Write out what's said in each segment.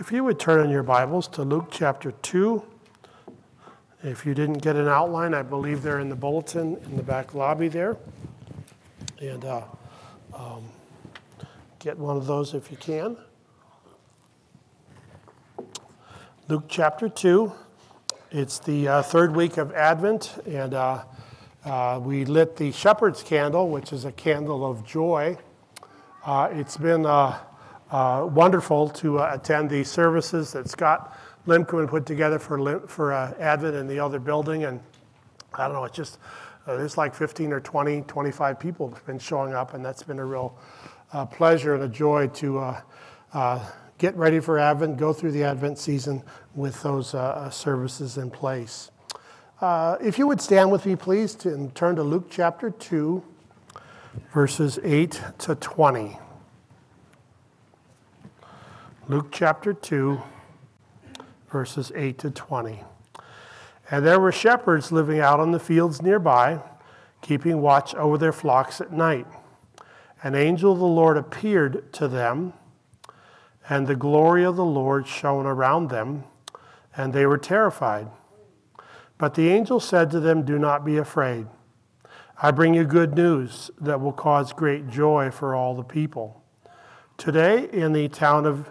If you would turn in your Bibles to Luke chapter 2. If you didn't get an outline, I believe they're in the bulletin in the back lobby there. And uh, um, get one of those if you can. Luke chapter 2. It's the uh, third week of Advent, and uh, uh we lit the shepherd's candle, which is a candle of joy. Uh, it's been uh, wonderful to attend the services that Scott Limkman put together for, for Advent in the other building, and I don't know, it's just uh, there's like 15 or 20, 25 people have been showing up, and that's been a real uh, pleasure and a joy to uh, uh get ready for Advent, go through the Advent season with those uh, uh, services in place. if you would stand with me, please, to, and turn to Luke chapter 2, verses 8 to 20. Luke chapter 2, verses 8 to 20. And there were shepherds living out on the fields nearby, keeping watch over their flocks at night. An angel of the Lord appeared to them, and the glory of the Lord shone around them, and they were terrified. But the angel said to them, Do not be afraid. I bring you good news that will cause great joy for all the people. Today, in the town of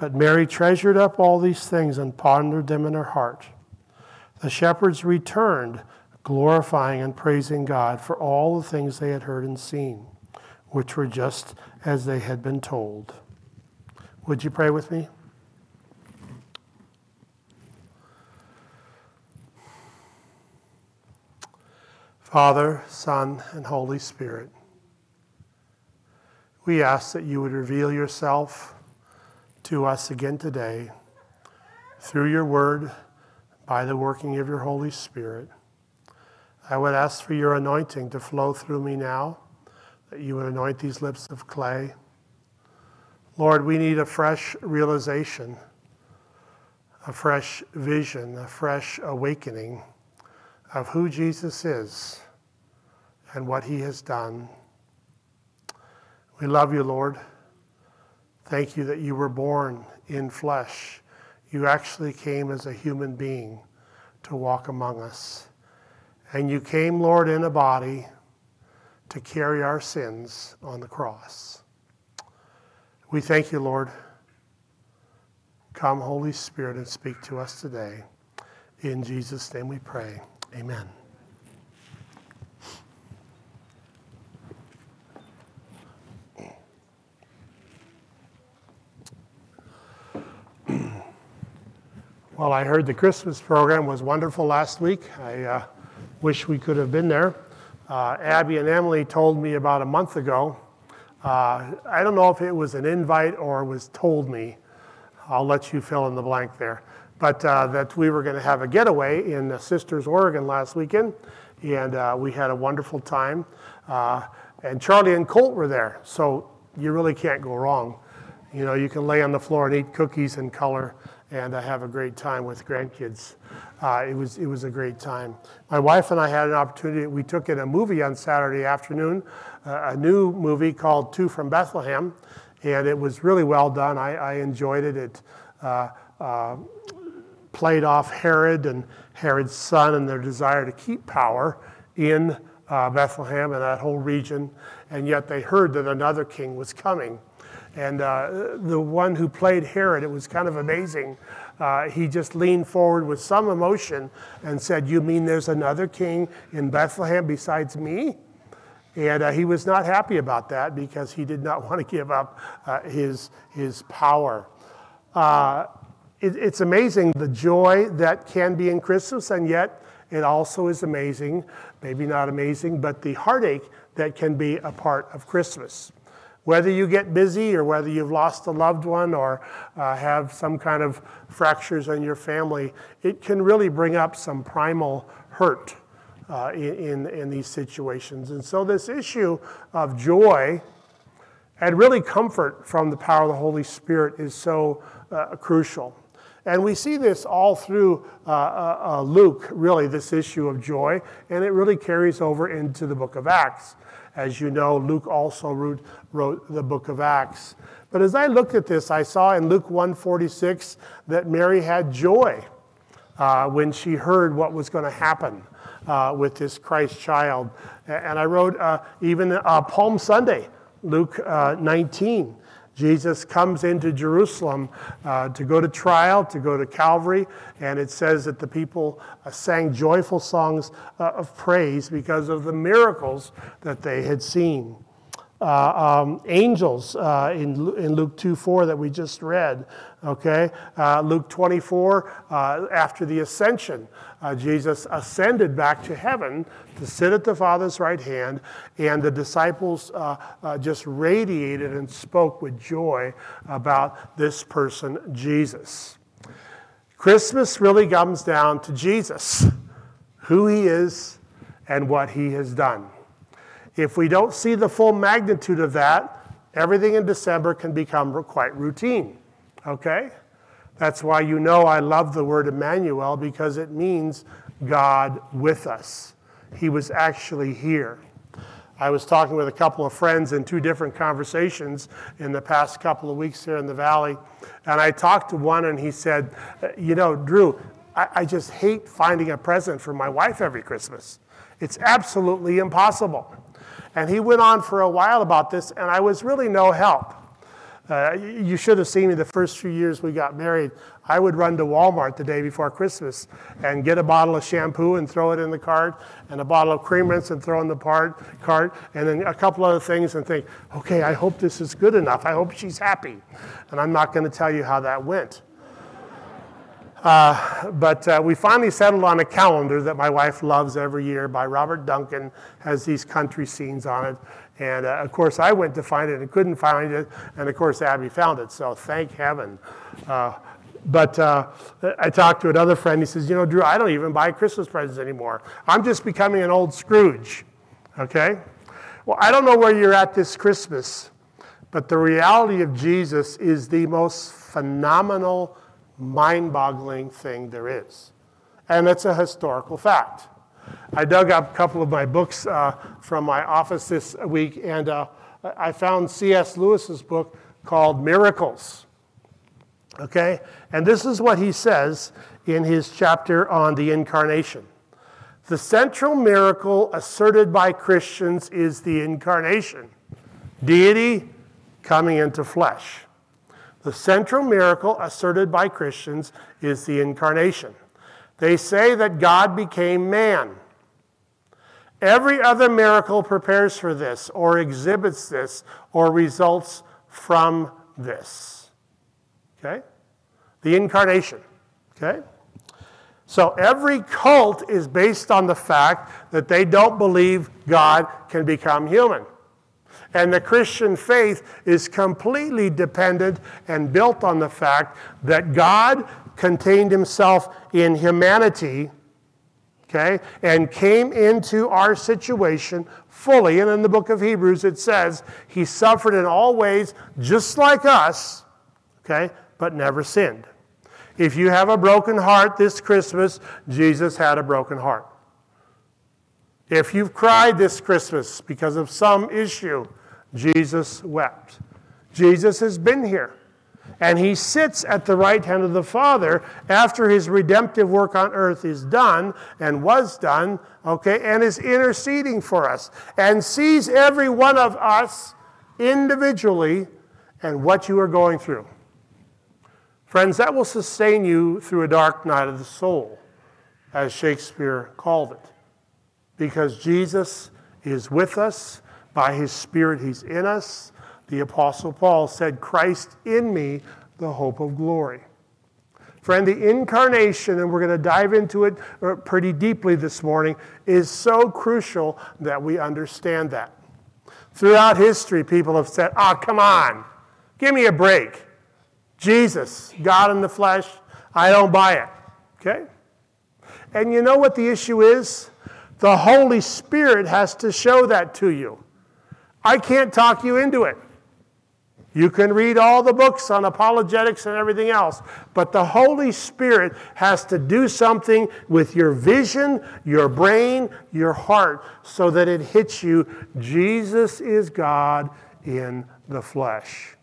But Mary treasured up all these things and pondered them in her heart. The shepherds returned glorifying and praising God for all the things they had heard and seen, which were just as they had been told. Would you pray with me? Father, Son, and Holy Spirit, we ask that you would reveal yourself to us again today through your word by the working of your Holy Spirit. I would ask for your anointing to flow through me now, that you would anoint these lips of clay. Lord, we need a fresh realization, a fresh vision, a fresh awakening of who Jesus is and what he has done. We love you, Lord. Thank you that you were born in flesh. You actually came as a human being to walk among us. And you came, Lord, in a body to carry our sins on the cross. We thank you, Lord. Come, Holy Spirit, and speak to us today. In Jesus' name we pray. Amen. Well, I heard the Christmas program was wonderful last week. I uh, wish we could have been there. Uh, Abby and Emily told me about a month ago. Uh, I don't know if it was an invite or was told me. I'll let you fill in the blank there. But uh, that we were going to have a getaway in Sisters, Oregon last weekend, and uh, we had a wonderful time. Uh, and Charlie and Colt were there, so you really can't go wrong. You know, you can lay on the floor and eat cookies and color and I have a great time with grandkids. Uh, it, was, it was a great time. My wife and I had an opportunity, we took in a movie on Saturday afternoon, uh, a new movie called Two from Bethlehem, and it was really well done. I, I enjoyed it. It uh, uh, played off Herod and Herod's son and their desire to keep power in uh, Bethlehem and that whole region, and yet they heard that another king was coming. And uh, the one who played Herod, it was kind of amazing uh, he just leaned forward with some emotion and said, You mean there's another king in Bethlehem besides me? And uh, he was not happy about that because he did not want to give up uh, his, his power. Uh, it, it's amazing the joy that can be in Christmas, and yet it also is amazing, maybe not amazing, but the heartache that can be a part of Christmas. Whether you get busy or whether you've lost a loved one or uh, have some kind of fractures in your family, it can really bring up some primal hurt uh, in, in these situations. And so, this issue of joy and really comfort from the power of the Holy Spirit is so uh, crucial. And we see this all through uh, uh, uh, Luke, really, this issue of joy, and it really carries over into the book of Acts. As you know, Luke also wrote, wrote the book of Acts. But as I looked at this, I saw in Luke 146 that Mary had joy uh, when she heard what was going to happen uh, with this Christ child. And I wrote uh, even uh, Palm Sunday, Luke uh, 19. Jesus comes into Jerusalem uh, to go to trial, to go to Calvary, and it says that the people uh, sang joyful songs uh, of praise because of the miracles that they had seen. Uh, um, angels uh, in, in Luke 2 4 that we just read. Okay? Uh, Luke 24, uh, after the ascension, uh, Jesus ascended back to heaven to sit at the Father's right hand, and the disciples uh, just radiated and spoke with joy about this person, Jesus. Christmas really comes down to Jesus, who he is, and what he has done. If we don't see the full magnitude of that, everything in December can become quite routine. Okay? That's why you know I love the word Emmanuel because it means God with us. He was actually here. I was talking with a couple of friends in two different conversations in the past couple of weeks here in the valley. And I talked to one, and he said, You know, Drew, I, I just hate finding a present for my wife every Christmas. It's absolutely impossible. And he went on for a while about this, and I was really no help. Uh, you should have seen me the first few years we got married. I would run to Walmart the day before Christmas and get a bottle of shampoo and throw it in the cart, and a bottle of cream rinse and throw in the part, cart, and then a couple other things and think, okay, I hope this is good enough. I hope she's happy. And I'm not going to tell you how that went. Uh, but uh, we finally settled on a calendar that my wife loves every year by Robert Duncan, has these country scenes on it. And uh, of course, I went to find it and couldn't find it. And of course, Abby found it. So thank heaven. Uh, but uh, I talked to another friend. He says, You know, Drew, I don't even buy Christmas presents anymore. I'm just becoming an old Scrooge. Okay? Well, I don't know where you're at this Christmas, but the reality of Jesus is the most phenomenal mind boggling thing there is. And it's a historical fact. I dug up a couple of my books uh, from my office this week, and uh, I found C.S. Lewis's book called Miracles. Okay? And this is what he says in his chapter on the incarnation. The central miracle asserted by Christians is the incarnation, deity coming into flesh. The central miracle asserted by Christians is the incarnation. They say that God became man. Every other miracle prepares for this, or exhibits this, or results from this. Okay? The incarnation. Okay? So every cult is based on the fact that they don't believe God can become human. And the Christian faith is completely dependent and built on the fact that God contained himself in humanity, okay, and came into our situation fully. And in the book of Hebrews, it says he suffered in all ways just like us, okay, but never sinned. If you have a broken heart this Christmas, Jesus had a broken heart. If you've cried this Christmas because of some issue, Jesus wept. Jesus has been here. And he sits at the right hand of the Father after his redemptive work on earth is done and was done, okay, and is interceding for us and sees every one of us individually and what you are going through. Friends, that will sustain you through a dark night of the soul, as Shakespeare called it. Because Jesus is with us, by his Spirit, he's in us. The Apostle Paul said, Christ in me, the hope of glory. Friend, the incarnation, and we're going to dive into it uh, pretty deeply this morning, is so crucial that we understand that. Throughout history, people have said, Oh, come on, give me a break. Jesus, God in the flesh, I don't buy it. Okay? And you know what the issue is? The Holy Spirit has to show that to you. I can't talk you into it. You can read all the books on apologetics and everything else, but the Holy Spirit has to do something with your vision, your brain, your heart, so that it hits you. Jesus is God in the flesh.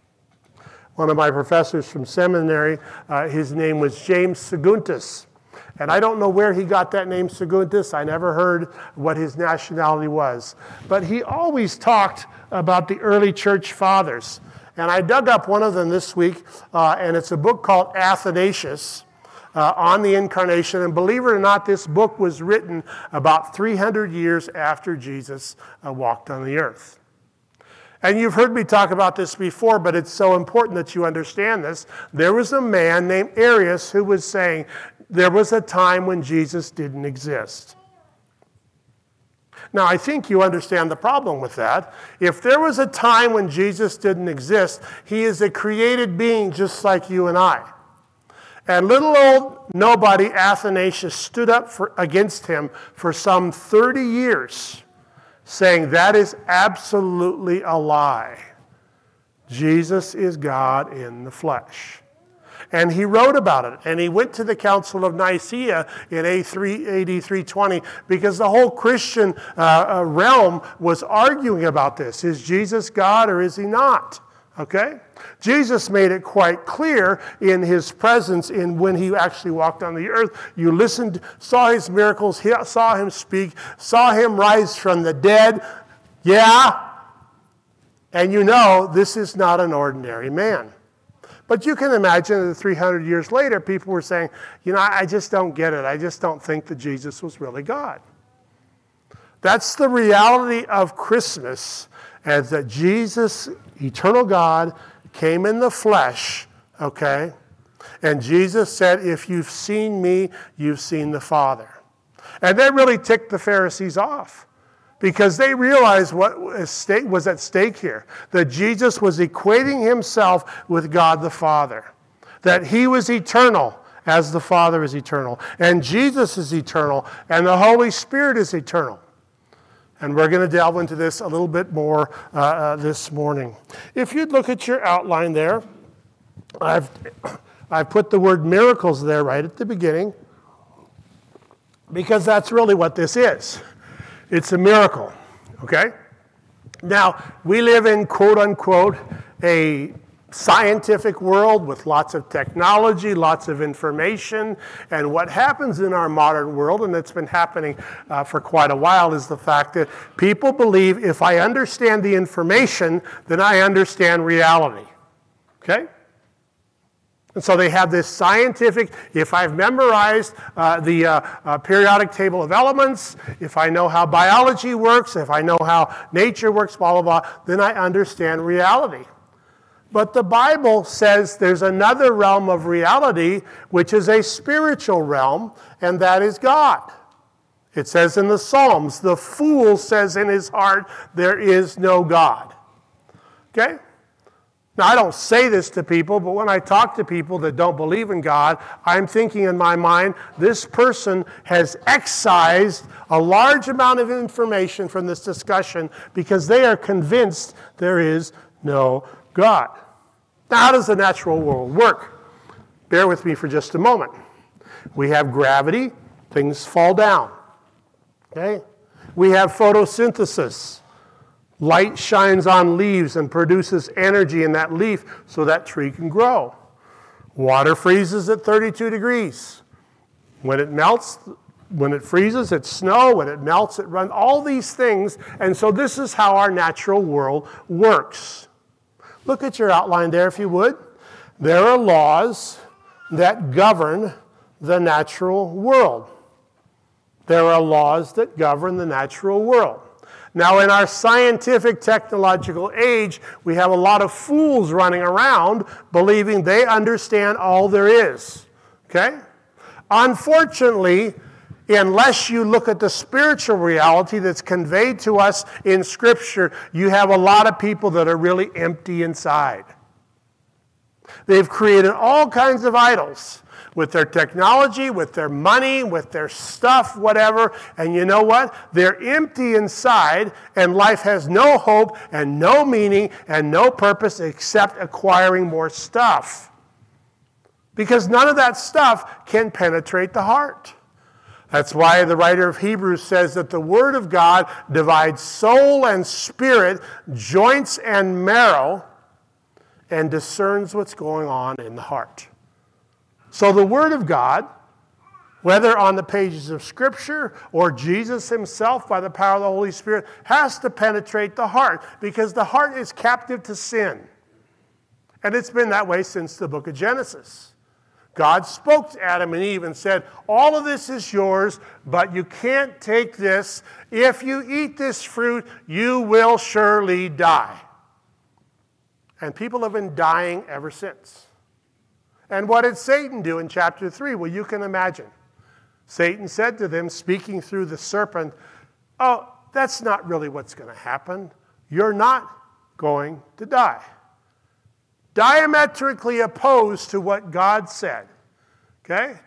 One of my professors from seminary, uh, his name was James Saguntus. And I don't know where he got that name Saguntus. I never heard what his nationality was. But he always talked about the early church fathers. And I dug up one of them this week, uh, and it's a book called Athanasius. Uh, on the incarnation. And believe it or not, this book was written about 300 years after Jesus uh, walked on the earth. And you've heard me talk about this before, but it's so important that you understand this. There was a man named Arius who was saying there was a time when Jesus didn't exist. Now, I think you understand the problem with that. If there was a time when Jesus didn't exist, he is a created being just like you and I. And little old nobody Athanasius stood up for, against him for some 30 years, saying that is absolutely a lie. Jesus is God in the flesh. And he wrote about it. And he went to the Council of Nicaea in AD 320 because the whole Christian uh, uh, realm was arguing about this. Is Jesus God or is he not? Okay? Jesus made it quite clear in his presence in when he actually walked on the earth. You listened, saw his miracles, saw him speak, saw him rise from the dead. Yeah. And you know this is not an ordinary man. But you can imagine that 300 years later, people were saying, you know, I just don't get it. I just don't think that Jesus was really God. That's the reality of Christmas, as that Jesus, eternal God, came in the flesh, okay? And Jesus said, If you've seen me, you've seen the Father. And that really ticked the Pharisees off because they realized what was at stake here that Jesus was equating himself with God the Father, that he was eternal as the Father is eternal, and Jesus is eternal, and the Holy Spirit is eternal. And we're going to delve into this a little bit more uh, uh, this morning. If you'd look at your outline there, I've, I've put the word miracles there right at the beginning because that's really what this is. It's a miracle, okay? Now, we live in quote unquote a scientific world with lots of technology, lots of information. And what happens in our modern world, and it's been happening uh, for quite a while, is the fact that people believe if I understand the information, then I understand reality. Okay? And so they have this scientific, if I've memorized uh, the uh, uh, periodic table of elements, if I know how biology works, if I know how nature works, blah, blah, blah, then I understand reality. But the Bible says there's another realm of reality, which is a spiritual realm, and that is God. It says in the Psalms, the fool says in his heart, There is no God. Okay? Now, I don't say this to people, but when I talk to people that don't believe in God, I'm thinking in my mind, this person has excised a large amount of information from this discussion because they are convinced there is no God. Now, how does the natural world work? Bear with me for just a moment. We have gravity, things fall down. Okay? We have photosynthesis. Light shines on leaves and produces energy in that leaf so that tree can grow. Water freezes at 32 degrees. When it melts, when it freezes, it's snow. When it melts, it runs. All these things. And so, this is how our natural world works. Look at your outline there, if you would. There are laws that govern the natural world. There are laws that govern the natural world. Now, in our scientific technological age, we have a lot of fools running around believing they understand all there is. Okay? Unfortunately, unless you look at the spiritual reality that's conveyed to us in Scripture, you have a lot of people that are really empty inside. They've created all kinds of idols with their technology, with their money, with their stuff, whatever. And you know what? They're empty inside, and life has no hope and no meaning and no purpose except acquiring more stuff. Because none of that stuff can penetrate the heart. That's why the writer of Hebrews says that the Word of God divides soul and spirit, joints and marrow, and discerns what's going on in the heart. So the Word of God, whether on the pages of Scripture or Jesus Himself by the power of the Holy Spirit, has to penetrate the heart because the heart is captive to sin. And it's been that way since the book of Genesis. God spoke to Adam and Eve and said, All of this is yours, but you can't take this. If you eat this fruit, you will surely die. And people have been dying ever since. And what did Satan do in chapter 3? Well, you can imagine. Satan said to them, speaking through the serpent, Oh, that's not really what's going to happen. You're not going to die. Diametrically opposed to what God said. Okay?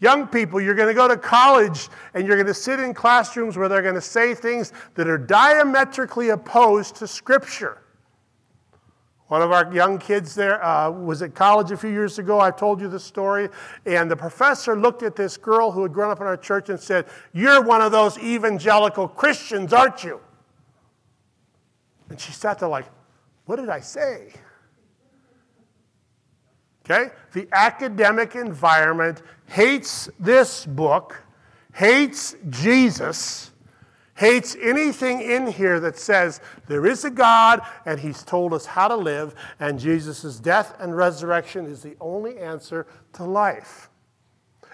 Young people, you're going to go to college and you're going to sit in classrooms where they're going to say things that are diametrically opposed to Scripture. One of our young kids there uh, was at college a few years ago. I told you the story. And the professor looked at this girl who had grown up in our church and said, You're one of those evangelical Christians, aren't you? And she sat there like, What did I say? Okay? The academic environment hates this book, hates Jesus hates anything in here that says there is a God and He's told us how to live, and Jesus' death and resurrection is the only answer to life.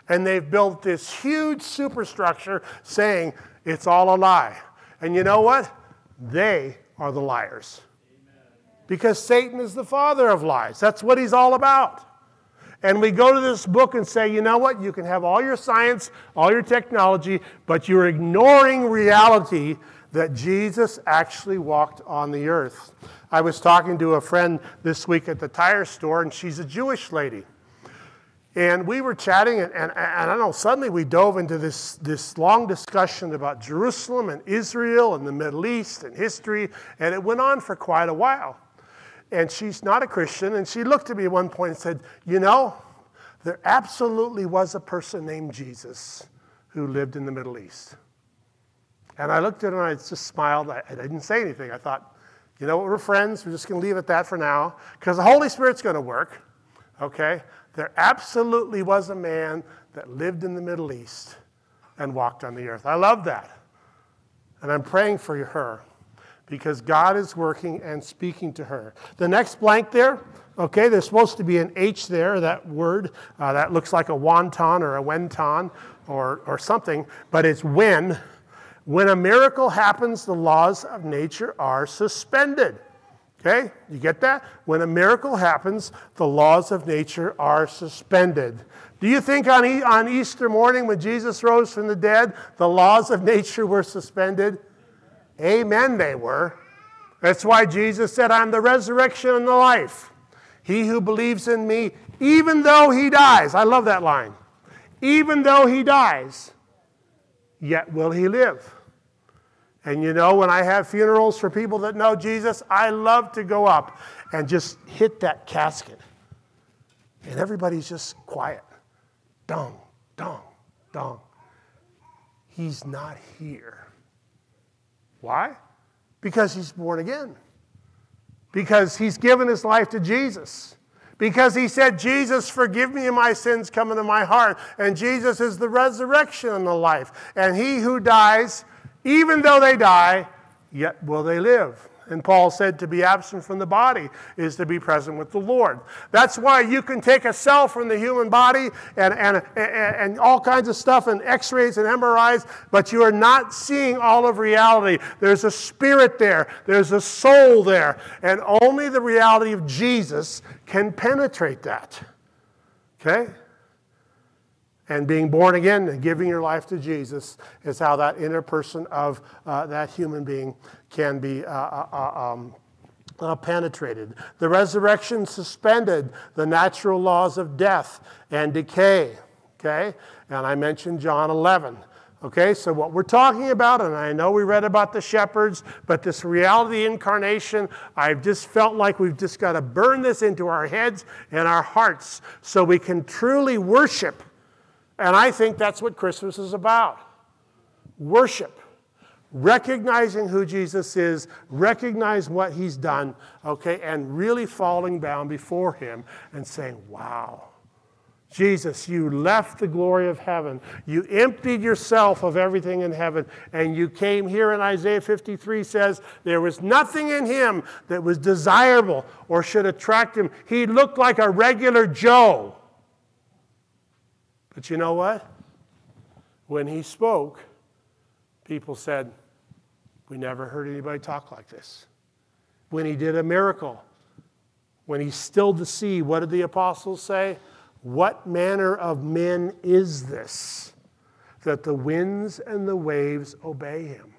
And they've built this huge superstructure saying it's all a lie. And you know what? They are the liars. Because Satan is the father of lies. That's what he's all about. And we go to this book and say, you know what? You can have all your science, all your technology, but you're ignoring reality that Jesus actually walked on the earth. I was talking to a friend this week at the tire store, and she's a Jewish lady. And we were chatting, and, and, and, I don't know, suddenly we dove into this, this long discussion about Jerusalem and Israel and the Middle East and history, and it went on for quite a while and she's not a Christian. And she looked at me at one point and said, You know, there absolutely was a person named Jesus who lived in the Middle East. And I looked at her and I just smiled. I, didn't say anything. I thought, you know what, we're friends. We're just going to leave it at that for now because the Holy Spirit's going to work. Okay? There absolutely was a man that lived in the Middle East and walked on the earth. I love that. And I'm praying for her because God is working and speaking to her. The next blank there, okay, there's supposed to be an H there, that word. Uh, that looks like a wonton or a wenton or, or something, but it's when. When a miracle happens, the laws of nature are suspended. Okay, you get that? When a miracle happens, the laws of nature are suspended. Do you think on, e- on Easter morning when Jesus rose from the dead, the laws of nature were suspended? Amen, they were. That's why Jesus said, I'm the resurrection and the life. He who believes in me, even though he dies, I love that line, even though he dies, yet will he live. And you know, when I have funerals for people that know Jesus, I love to go up and just hit that casket. And everybody's just quiet. Dong, dong, dong. He's not here. Why? Because he's born again. Because he's given his life to Jesus. Because he said, Jesus, forgive me my sins come into my heart. And Jesus is the resurrection and the life. And he who dies, even though they die, yet will they live. And Paul said to be absent from the body is to be present with the Lord. That's why you can take a cell from the human body and, and, and, all kinds of stuff and x rays and MRIs, but you are not seeing all of reality. There's a spirit there, there's a soul there, and only the reality of Jesus can penetrate that. Okay? And being born again and giving your life to Jesus is how that inner person of uh, that human being can be uh, uh, uh, um, uh, penetrated. The resurrection suspended the natural laws of death and decay. Okay? And I mentioned John 11. Okay, so what we're talking about, and I know we read about the shepherds, but this reality incarnation, I've just felt like we've just got to burn this into our heads and our hearts so we can truly worship and I think that's what Christmas is about worship. Recognizing who Jesus is, recognize what he's done, okay, and really falling down before him and saying, Wow, Jesus, you left the glory of heaven. You emptied yourself of everything in heaven, and you came here. And Isaiah 53 says there was nothing in him that was desirable or should attract him. He looked like a regular Joe. But you know what? When he spoke, people said, We never heard anybody talk like this. When he did a miracle, when he stilled the sea, what did the apostles say? What manner of men is this that the winds and the waves obey him?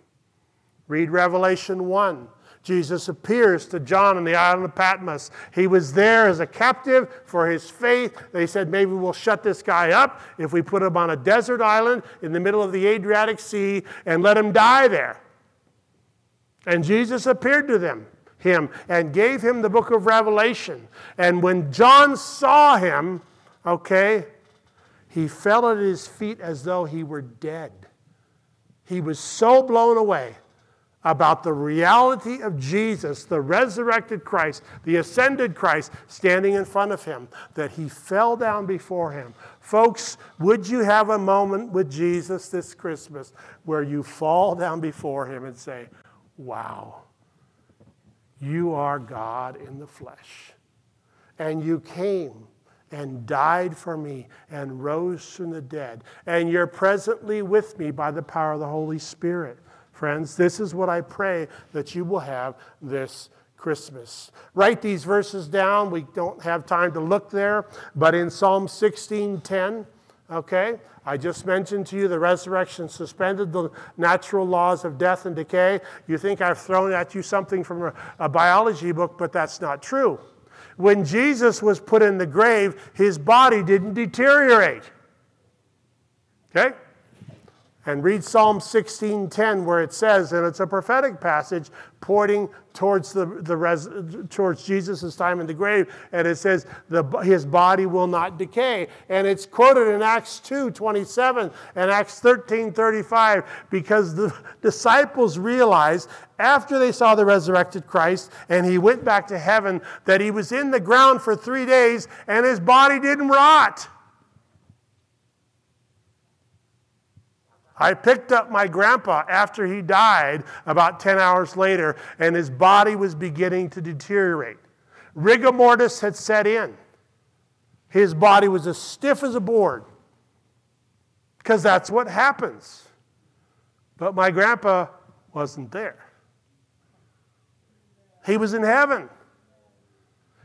Read Revelation 1. Jesus appears to John on the island of Patmos. He was there as a captive for his faith. They said, maybe we'll shut this guy up if we put him on a desert island in the middle of the Adriatic Sea and let him die there. And Jesus appeared to them, him, and gave him the book of Revelation. And when John saw him, okay, he fell at his feet as though he were dead. He was so blown away about the reality of Jesus, the resurrected Christ, the ascended Christ, standing in front of him, that he fell down before him. Folks, would you have a moment with Jesus this Christmas where you fall down before him and say, Wow, you are God in the flesh. And you came and died for me and rose from the dead. And you're presently with me by the power of the Holy Spirit. Friends, this is what I pray that you will have this Christmas. Write these verses down. We don't have time to look there, but in Psalm 16:10, okay? I just mentioned to you the resurrection suspended the natural laws of death and decay. You think I've thrown at you something from a, a biology book, but that's not true. When Jesus was put in the grave, his body didn't deteriorate. Okay? And read Psalm 16:10 where it says, and it's a prophetic passage pointing towards the, the res, towards Jesus' time in the grave, and it says the, his body will not decay. And it's quoted in Acts 2:27 and Acts 13:35 because the disciples realized after they saw the resurrected Christ and he went back to heaven that he was in the ground for three days and his body didn't rot. I picked up my grandpa after he died about 10 hours later, and his body was beginning to deteriorate. Rigor mortis had set in. His body was as stiff as a board because that's what happens. But my grandpa wasn't there, he was in heaven.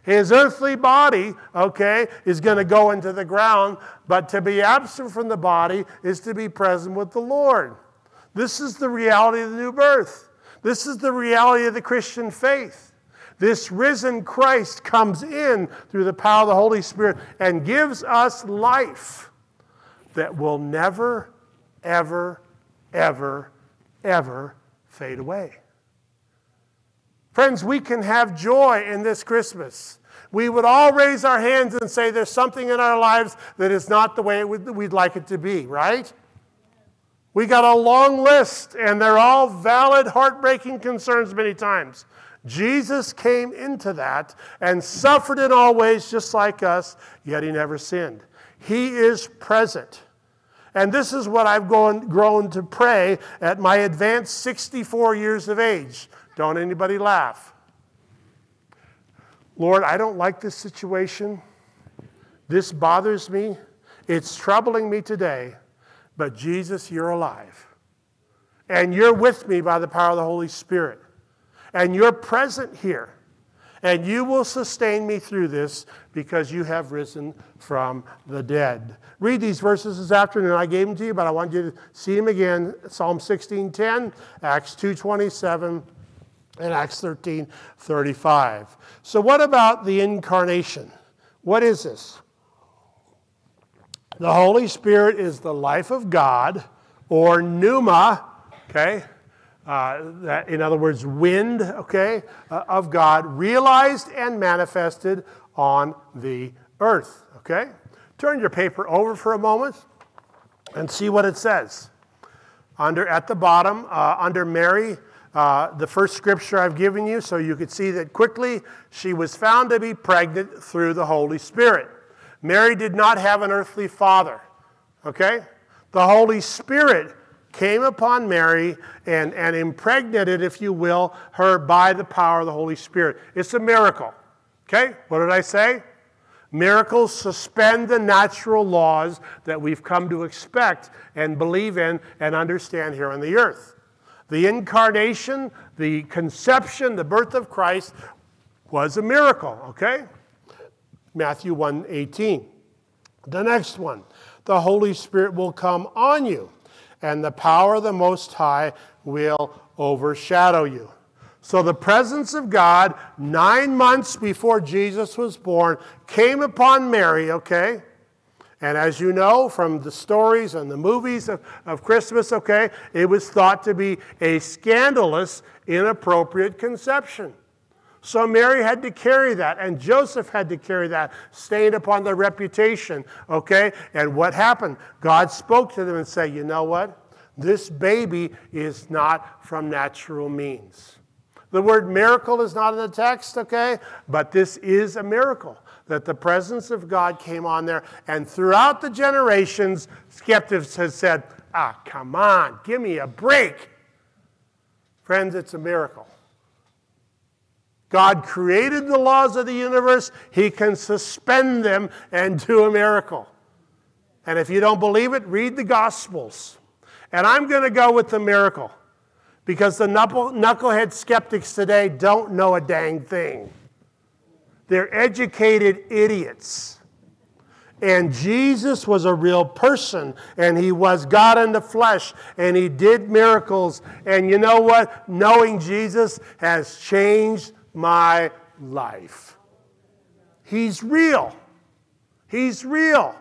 His earthly body, okay, is going to go into the ground, but to be absent from the body is to be present with the Lord. This is the reality of the new birth. This is the reality of the Christian faith. This risen Christ comes in through the power of the Holy Spirit and gives us life that will never, ever, ever, ever fade away. Friends, we can have joy in this Christmas. We would all raise our hands and say there's something in our lives that is not the way we'd like it to be, right? We got a long list, and they're all valid, heartbreaking concerns many times. Jesus came into that and suffered in all ways just like us, yet he never sinned. He is present. And this is what I've grown, to pray at my advanced 64 years of age Don't anybody laugh. Lord, I don't like this situation. This bothers me. It's troubling me today. But Jesus, you're alive. And you're with me by the power of the Holy Spirit. And you're present here. And you will sustain me through this because you have risen from the dead. Read these verses this afternoon. I gave them to you, but I want you to see them again. Psalm 16:10, Acts 2:27, and Acts 13:35. So what about the incarnation? What is this? The Holy Spirit is the life of God, or pneuma, okay? Uh, that, in other words, wind, okay, uh, of God, realized and manifested on the earth, okay? Turn your paper over for a moment and see what it says. Under, at the bottom, uh, under Mary, uh, the first scripture I've given you, so you could see that quickly she was found to be pregnant through the Holy Spirit. Mary did not have an earthly father, okay? The Holy Spirit came upon Mary and, and impregnated, if you will, her by the power of the Holy Spirit. It's a miracle. Okay? What did I say? Miracles suspend the natural laws that we've come to expect and believe in and understand here on the earth. The incarnation, the conception, the birth of Christ was a miracle, okay? Matthew 1 18. The next one, the Holy Spirit will come on you and the power of the Most High will overshadow you. So the presence of God, nine months before Jesus was born, came upon Mary, okay? And as you know from the stories and the movies of, of Christmas, okay, it was thought to be a scandalous, inappropriate conception. So Mary had to carry that, and Joseph had to carry that, staying upon their reputation, okay? And what happened? God spoke to them and said, You know what? This baby is not from natural means. The word miracle is not in the text, okay? But this is a miracle that the presence of God came on there. And throughout the generations, skeptics have said, ah, come on, give me a break. Friends, it's a miracle. God created the laws of the universe, He can suspend them and do a miracle. And if you don't believe it, read the Gospels. And I'm going to go with the miracle because the knucklehead skeptics today don't know a dang thing. They're educated idiots. And Jesus was a real person, and he was God in the flesh, and he did miracles. And you know what? Knowing Jesus has changed my life. He's real. He's real.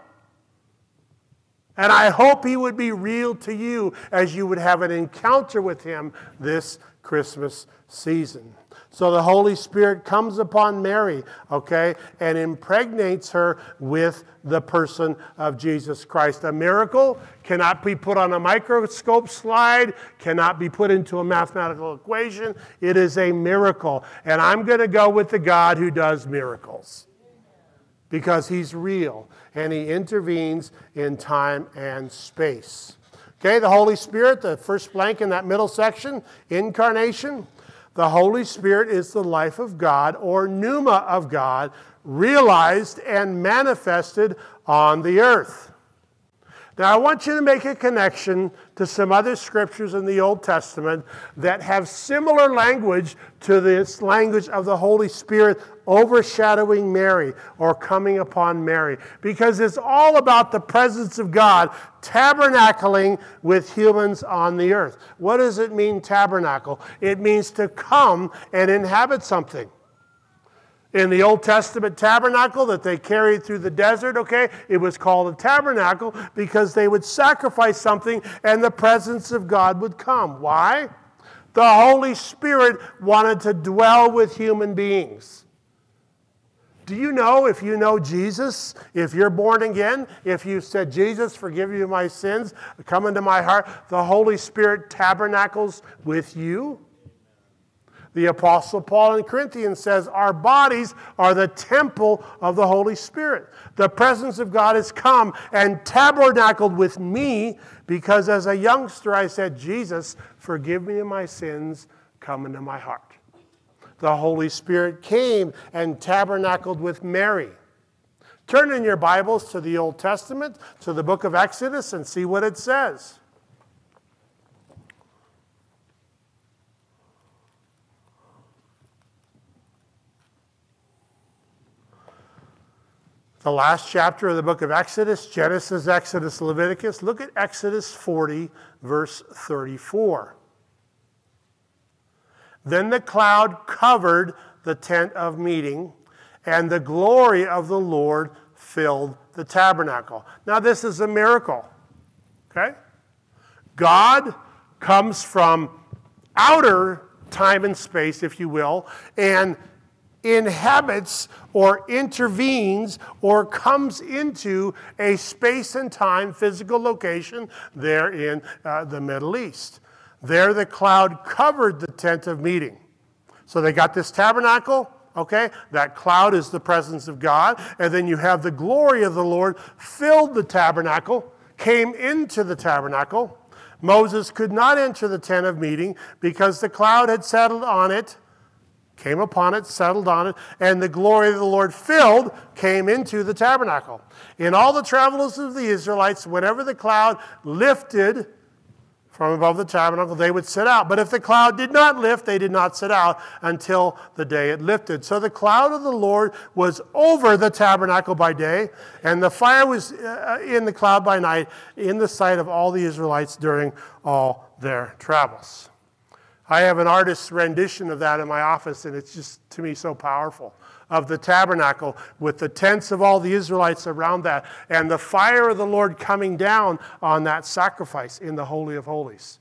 And I hope he would be real to you as you would have an encounter with him this Christmas season. So the Holy Spirit comes upon Mary, okay, and impregnates her with the person of Jesus Christ. A miracle cannot be put on a microscope slide, cannot be put into a mathematical equation. It is a miracle. And I'm going to go with the God who does miracles because he's real and he intervenes in time and space. Okay, the Holy Spirit, the first blank in that middle section, incarnation. The Holy Spirit is the life of God or pneuma of God, realized and manifested on the earth. Now, I want you to make a connection to some other scriptures in the Old Testament that have similar language to this language of the Holy Spirit overshadowing Mary or coming upon Mary, because it's all about the presence of God tabernacling with humans on the earth. What does it mean, tabernacle? It means to come and inhabit something in the Old Testament tabernacle that they carried through the desert, okay, it was called a tabernacle because they would sacrifice something and the presence of God would come. Why? The Holy Spirit wanted to dwell with human beings. Do you know if you know Jesus, if you're born again, if you said, Jesus, forgive you my sins, come into my heart, the Holy Spirit tabernacles with you? The Apostle Paul in Corinthians says, Our bodies are the temple of the Holy Spirit. The presence of God has come and tabernacled with me because as a youngster I said, Jesus, forgive me of my sins, come into my heart. The Holy Spirit came and tabernacled with Mary. Turn in your Bibles to the Old Testament, to the book of Exodus, and see what it says. The last chapter of the book of Exodus, Genesis, Exodus, Leviticus. Look at Exodus 40, verse 34. Then the cloud covered the tent of meeting, and the glory of the Lord filled the tabernacle. Now, this is a miracle, okay? God comes from outer time and space, if you will, and inhabits or intervenes or comes into a space and time physical location there in uh, the Middle East. There, the cloud covered the tent of meeting. So they got this tabernacle, okay? That cloud is the presence of God. And then you have the glory of the Lord filled the tabernacle, came into the tabernacle. Moses could not enter the tent of meeting because the cloud had settled on it came upon it, settled on it, and the glory of the Lord filled, came into the tabernacle. In all the travels of the Israelites, whenever the cloud lifted from above the tabernacle, they would sit out. But if the cloud did not lift, they did not sit out until the day it lifted. So the cloud of the Lord was over the tabernacle by day, and the fire was uh, in the cloud by night, in the sight of all the Israelites during all their travels. I have an artist's rendition of that in my office, and it's just to me so powerful. Of the tabernacle with the tents of all the Israelites around that, and the fire of the Lord coming down on that sacrifice in the Holy of Holies.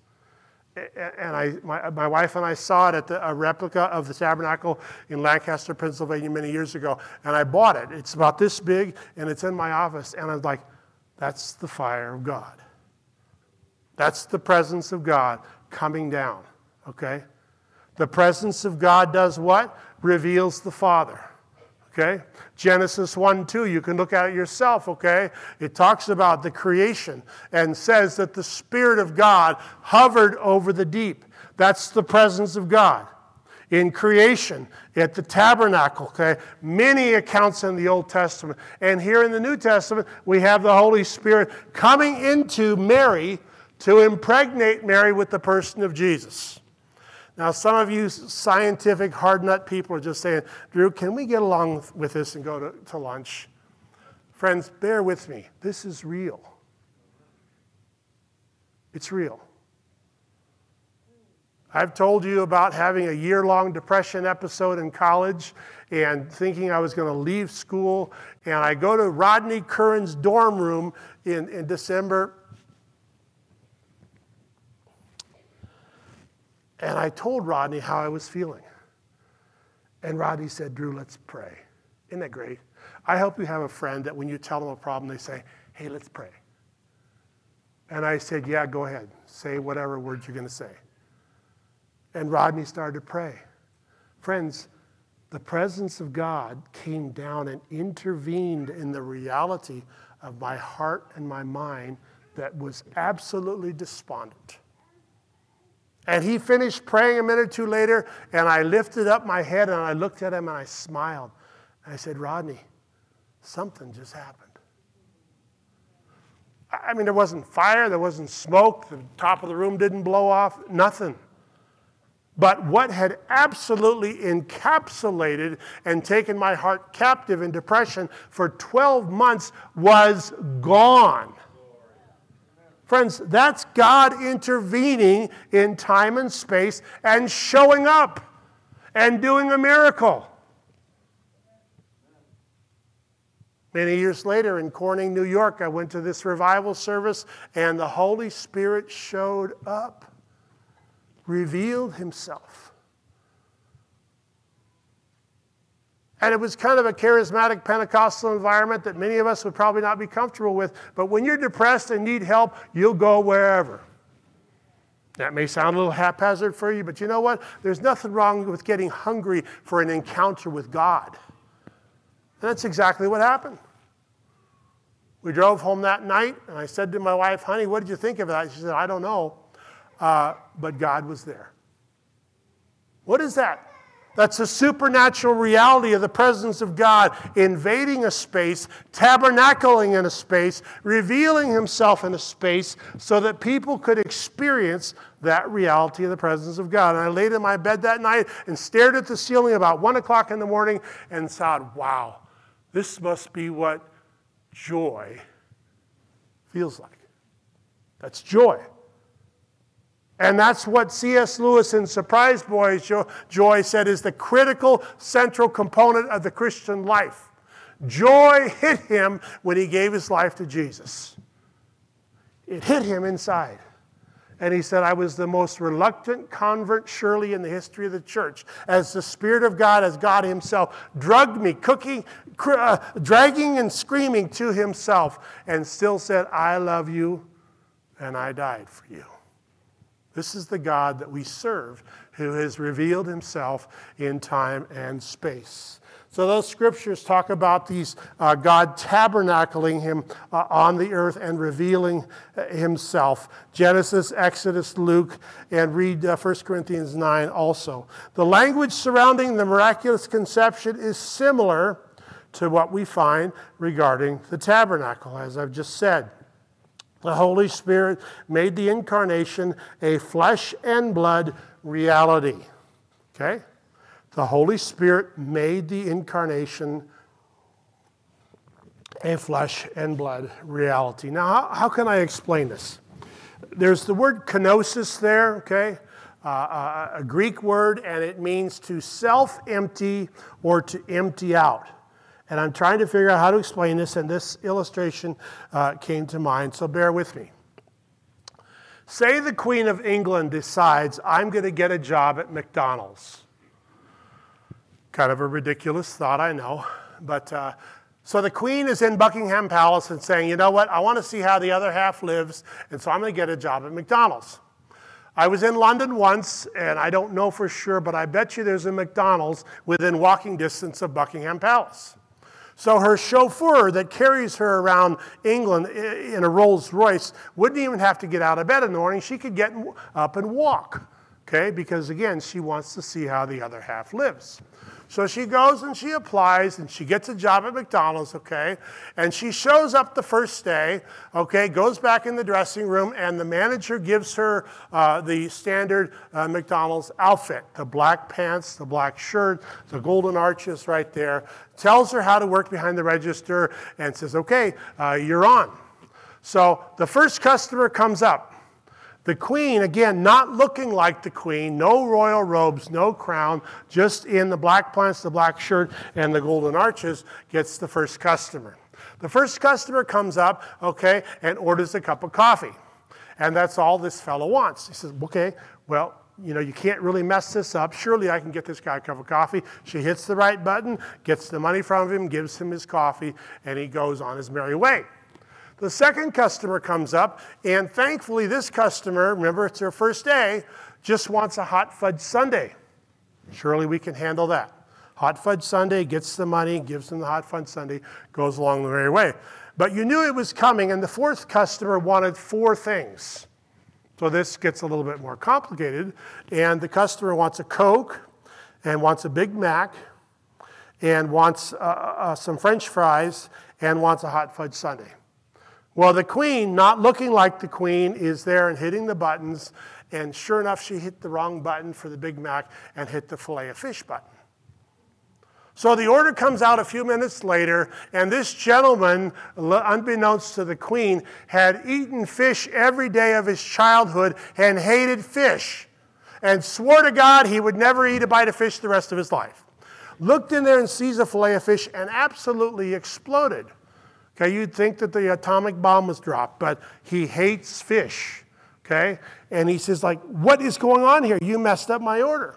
And I, my, my wife and I saw it at the, a replica of the tabernacle in Lancaster, Pennsylvania, many years ago. And I bought it. It's about this big, and it's in my office. And I was like, that's the fire of God. That's the presence of God coming down. Okay? The presence of God does what? Reveals the Father. Okay? Genesis 1 2, you can look at it yourself, okay? It talks about the creation and says that the Spirit of God hovered over the deep. That's the presence of God. In creation, at the tabernacle, okay? Many accounts in the Old Testament. And here in the New Testament, we have the Holy Spirit coming into Mary to impregnate Mary with the person of Jesus. Now, some of you scientific hard nut people are just saying, Drew, can we get along with this and go to, to lunch? Friends, bear with me. This is real. It's real. I've told you about having a year long depression episode in college and thinking I was going to leave school. And I go to Rodney Curran's dorm room in, in December And I told Rodney how I was feeling. And Rodney said, Drew, let's pray. Isn't that great? I hope you have a friend that when you tell them a problem, they say, hey, let's pray. And I said, yeah, go ahead. Say whatever words you're going to say. And Rodney started to pray. Friends, the presence of God came down and intervened in the reality of my heart and my mind that was absolutely despondent. And he finished praying a minute or two later, and I lifted up my head and I looked at him and I smiled. And I said, Rodney, something just happened. I mean, there wasn't fire, there wasn't smoke, the top of the room didn't blow off, nothing. But what had absolutely encapsulated and taken my heart captive in depression for 12 months was gone. Friends, that's God intervening in time and space and showing up and doing a miracle. Many years later in Corning, New York, I went to this revival service and the Holy Spirit showed up, revealed himself. And it was kind of a charismatic Pentecostal environment that many of us would probably not be comfortable with. But when you're depressed and need help, you'll go wherever. That may sound a little haphazard for you, but you know what? There's nothing wrong with getting hungry for an encounter with God. And that's exactly what happened. We drove home that night, and I said to my wife, Honey, what did you think of that? She said, I don't know, uh, but God was there. What is that? That's a supernatural reality of the presence of God invading a space, tabernacling in a space, revealing himself in a space so that people could experience that reality of the presence of God. And I laid in my bed that night and stared at the ceiling about one o'clock in the morning and thought, wow, this must be what joy feels like. That's joy. And that's what C.S. Lewis in Surprised by Joy said is the critical central component of the Christian life. Joy hit him when he gave his life to Jesus. It hit him inside. And he said, I was the most reluctant convert, surely, in the history of the church, as the Spirit of God, as God Himself, drugged me, cooking, uh, dragging and screaming to Himself, and still said, I love you, and I died for you. This is the God that we serve who has revealed himself in time and space. So those scriptures talk about these uh, God tabernacling him uh, on the earth and revealing uh, himself. Genesis, Exodus, Luke, and read uh, 1 Corinthians 9 also. The language surrounding the miraculous conception is similar to what we find regarding the tabernacle, as I've just said. The Holy Spirit made the incarnation a flesh and blood reality. Okay? The Holy Spirit made the incarnation a flesh and blood reality. Now, how, how can I explain this? There's the word kenosis there, okay? Uh, uh a Greek word, and it means to self empty or to empty out. And I'm trying to figure out how to explain this, and this illustration uh, came to mind, so bear with me. Say the Queen of England decides, I'm going to get a job at McDonald's. Kind of a ridiculous thought, I know. But uh, so the Queen is in Buckingham Palace and saying, you know what, I want to see how the other half lives, and so I'm going to get a job at McDonald's. I was in London once, and I don't know for sure, but I bet you there's a McDonald's within walking distance of Buckingham Palace. So her chauffeur that carries her around England in a Rolls Royce wouldn't even have to get out of bed in the morning. She could get up and walk, okay? Because again, she wants to see how the other half lives. So she goes and she applies and she gets a job at McDonald's, okay? And she shows up the first day, okay, goes back in the dressing room, and the manager gives her uh, the standard uh, McDonald's outfit the black pants, the black shirt, the golden arches right there, tells her how to work behind the register, and says, okay, uh, you're on. So the first customer comes up. The queen, again, not looking like the queen, no royal robes, no crown, just in the black pants, the black shirt, and the golden arches, gets the first customer. The first customer comes up, okay, and orders a cup of coffee. And that's all this fellow wants. He says, okay, well, you know, you can't really mess this up. Surely I can get this guy a cup of coffee. She hits the right button, gets the money from him, gives him his coffee, and he goes on his merry way. The second customer comes up, and thankfully, this customer, remember it's their first day, just wants a hot fudge sundae. Surely we can handle that. Hot fudge sundae gets the money, gives them the hot fudge sundae, goes along the merry way. But you knew it was coming, and the fourth customer wanted four things. So this gets a little bit more complicated. And the customer wants a Coke, and wants a Big Mac, and wants uh, uh, some French fries, and wants a hot fudge sundae. Well, the queen, not looking like the queen, is there and hitting the buttons. And sure enough, she hit the wrong button for the Big Mac and hit the filet of fish button. So the order comes out a few minutes later, and this gentleman, unbeknownst to the queen, had eaten fish every day of his childhood and hated fish and swore to God he would never eat a bite of fish the rest of his life. Looked in there and sees a filet of fish and absolutely exploded. Okay, you'd think that the atomic bomb was dropped, but he hates fish. Okay? And he says, like, what is going on here? You messed up my order.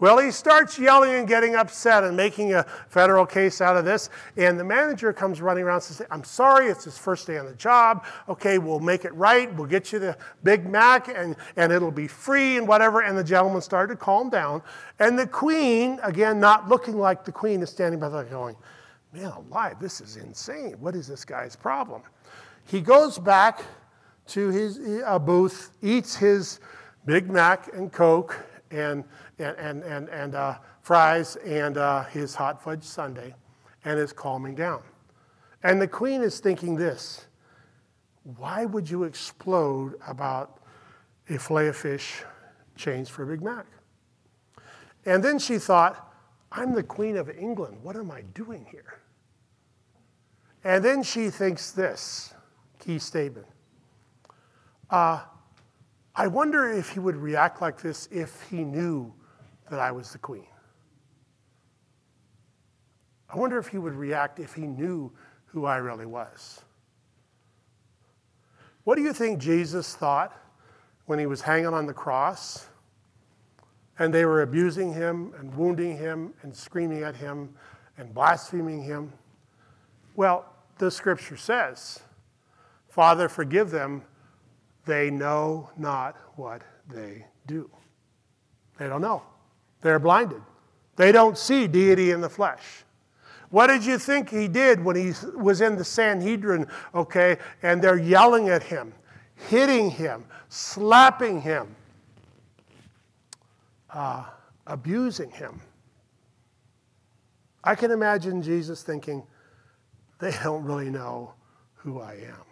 Well, he starts yelling and getting upset and making a federal case out of this. And the manager comes running around and says, I'm sorry, it's his first day on the job. Okay, we'll make it right. We'll get you the Big Mac and, and it'll be free and whatever. And the gentleman started to calm down. And the queen, again, not looking like the queen, is standing by there going, man alive, this is insane. What is this guy's problem? He goes back to his uh, booth, eats his Big Mac and Coke, and, and, and, and, and uh, fries and uh, his hot fudge sundae and is calming down. And the queen is thinking this why would you explode about a fillet of fish changed for a Big Mac? And then she thought, I'm the Queen of England. What am I doing here? And then she thinks this key statement uh, I wonder if he would react like this if he knew that I was the queen. I wonder if he would react if he knew who I really was. What do you think Jesus thought when he was hanging on the cross and they were abusing him and wounding him and screaming at him and blaspheming him? Well, the scripture says, Father, forgive them. They know not what they do. They don't know. They're blinded. They don't see deity in the flesh. What did you think he did when he was in the Sanhedrin, okay, and they're yelling at him, hitting him, slapping him, uh, abusing him? I can imagine Jesus thinking, they don't really know who I am.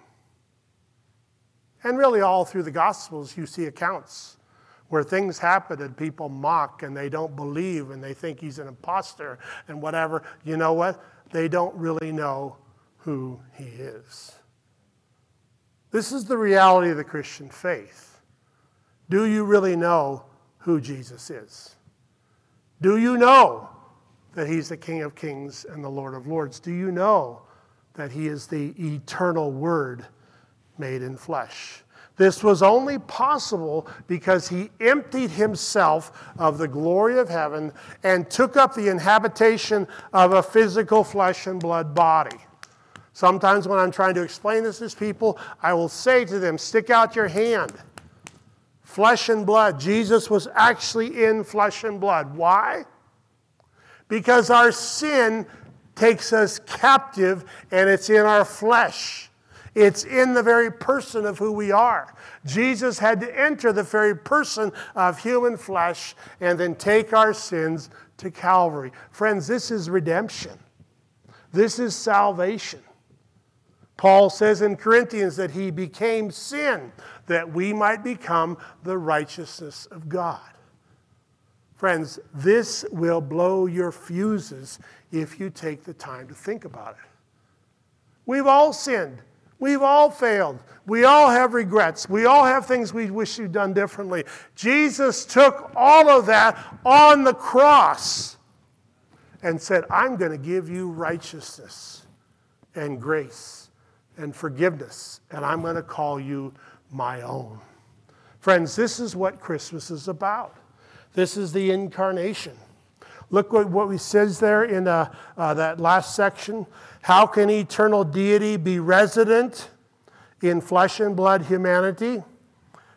And really, all through the Gospels, you see accounts where things happen and people mock and they don't believe and they think he's an impostor and whatever, you know what? They don't really know who he is. This is the reality of the Christian faith. Do you really know who Jesus is? Do you know that he's the King of Kings and the Lord of Lords? Do you know that he is the eternal Word made in flesh? This was only possible because he emptied himself of the glory of heaven and took up the inhabitation of a physical flesh and blood body. Sometimes when I'm trying to explain this to people, I will say to them, Stick out your hand. Flesh and blood. Jesus was actually in flesh and blood. Why? Because our sin takes us captive and it's in our flesh. It's in the very person of who we are. Jesus had to enter the very person of human flesh and then take our sins to Calvary. Friends, this is redemption. This is salvation. Paul says in Corinthians that he became sin that we might become the righteousness of God. Friends, this will blow your fuses if you take the time to think about it. We've all sinned. We've all failed. We all have regrets. We all have things we wish we'd done differently. Jesus took all of that on the cross and said, I'm going to give you righteousness and grace and forgiveness, and I'm going to call you my own. Friends, this is what Christmas is about. This is the incarnation. Look what, what he says there in uh, uh, that last section. How can eternal deity be resident in flesh and blood humanity?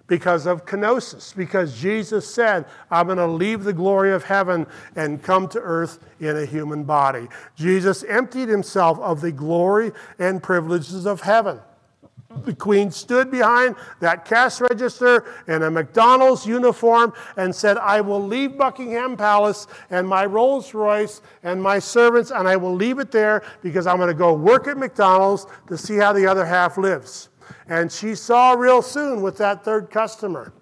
Because of kenosis, because Jesus said, I'm going to leave the glory of heaven and come to earth in a human body. Jesus emptied himself of the glory and privileges of heaven. The queen stood behind that cash register in a McDonald's uniform and said, I will leave Buckingham Palace and my Rolls Royce and my servants, and I will leave it there because I'm going to go work at McDonald's to see how the other half lives. And she saw real soon with that third customer,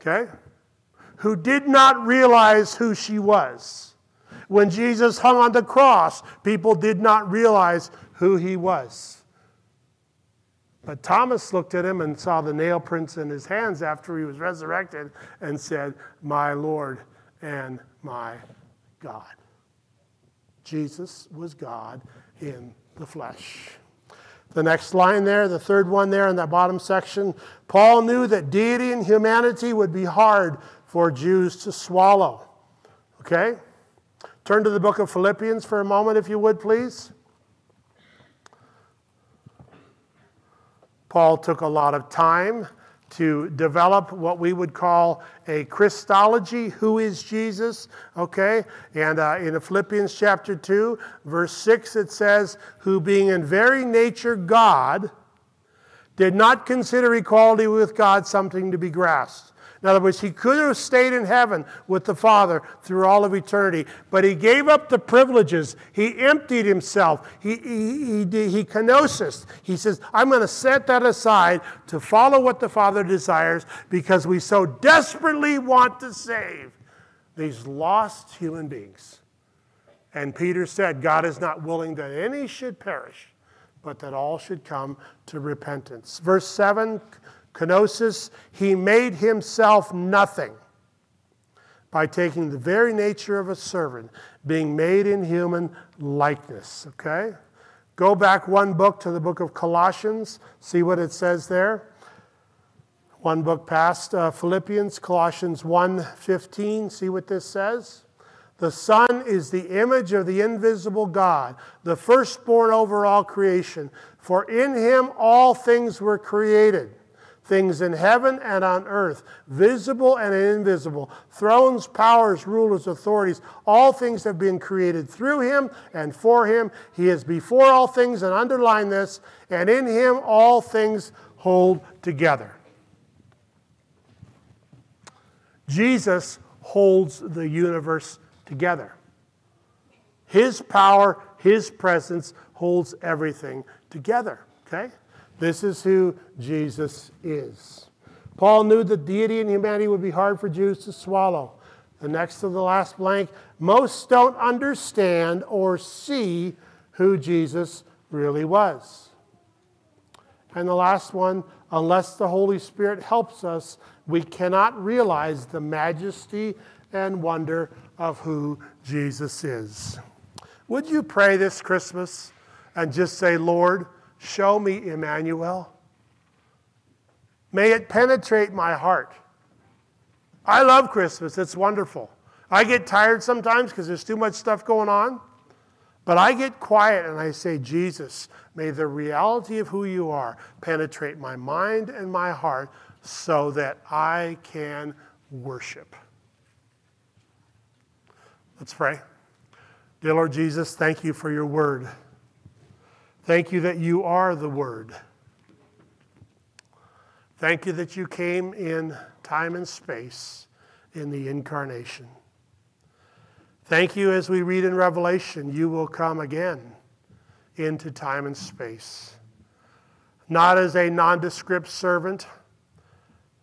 okay, who did not realize who she was. When Jesus hung on the cross, people did not realize who he was. But Thomas looked at him and saw the nail prints in his hands after he was resurrected and said, My Lord and my God. Jesus was God in the flesh. The next line there, the third one there in that bottom section, Paul knew that deity and humanity would be hard for Jews to swallow. Okay? Turn to the book of Philippians for a moment, if you would, please. Paul took a lot of time to develop what we would call a Christology. Who is Jesus? Okay. And uh, in Philippians chapter 2, verse 6, it says, Who being in very nature God, did not consider equality with God something to be grasped. In other words, he could have stayed in heaven with the Father through all of eternity, but he gave up the privileges. He emptied himself. He, he, he, he kenosis. He says, I'm going to set that aside to follow what the Father desires because we so desperately want to save these lost human beings. And Peter said, God is not willing that any should perish, but that all should come to repentance. Verse 7 Kenosis, he made himself nothing by taking the very nature of a servant, being made in human likeness. Okay? Go back one book to the book of Colossians, see what it says there. One book past uh, Philippians, Colossians 1:15, see what this says. The Son is the image of the invisible God, the firstborn over all creation. For in him all things were created things in heaven and on earth, visible and invisible, thrones, powers, rulers, authorities. All things have been created through him and for him. He is before all things, and underline this, and in him all things hold together. Jesus holds the universe together. His power, his presence holds everything together. Okay? This is who Jesus is. Paul knew that deity and humanity would be hard for Jews to swallow. The next to the last blank, most don't understand or see who Jesus really was. And the last one, unless the Holy Spirit helps us, we cannot realize the majesty and wonder of who Jesus is. Would you pray this Christmas and just say, Lord, Show me Emmanuel. May it penetrate my heart. I love Christmas, it's wonderful. I get tired sometimes because there's too much stuff going on. But I get quiet and I say, Jesus, may the reality of who you are penetrate my mind and my heart so that I can worship. Let's pray. Dear Lord Jesus, thank you for your word. Thank you that you are the Word. Thank you that you came in time and space in the incarnation. Thank you, as we read in Revelation, you will come again into time and space. Not as a nondescript servant,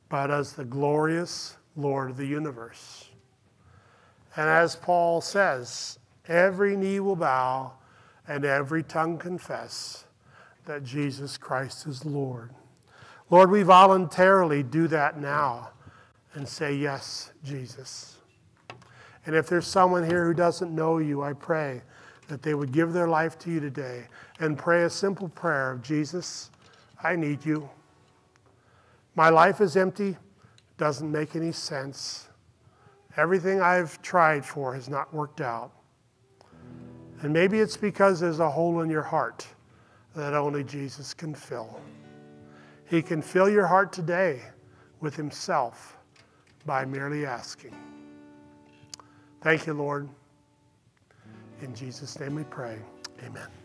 but as the glorious Lord of the universe. And as Paul says, every knee will bow and every tongue confess that Jesus Christ is Lord. Lord, we voluntarily do that now and say, Yes, Jesus. And if there's someone here who doesn't know you, I pray that they would give their life to you today and pray a simple prayer of Jesus, I need you. My life is empty, doesn't make any sense. Everything I've tried for has not worked out. And maybe it's because there's a hole in your heart that only Jesus can fill. He can fill your heart today with Himself by merely asking. Thank you, Lord. In Jesus' name we pray. Amen.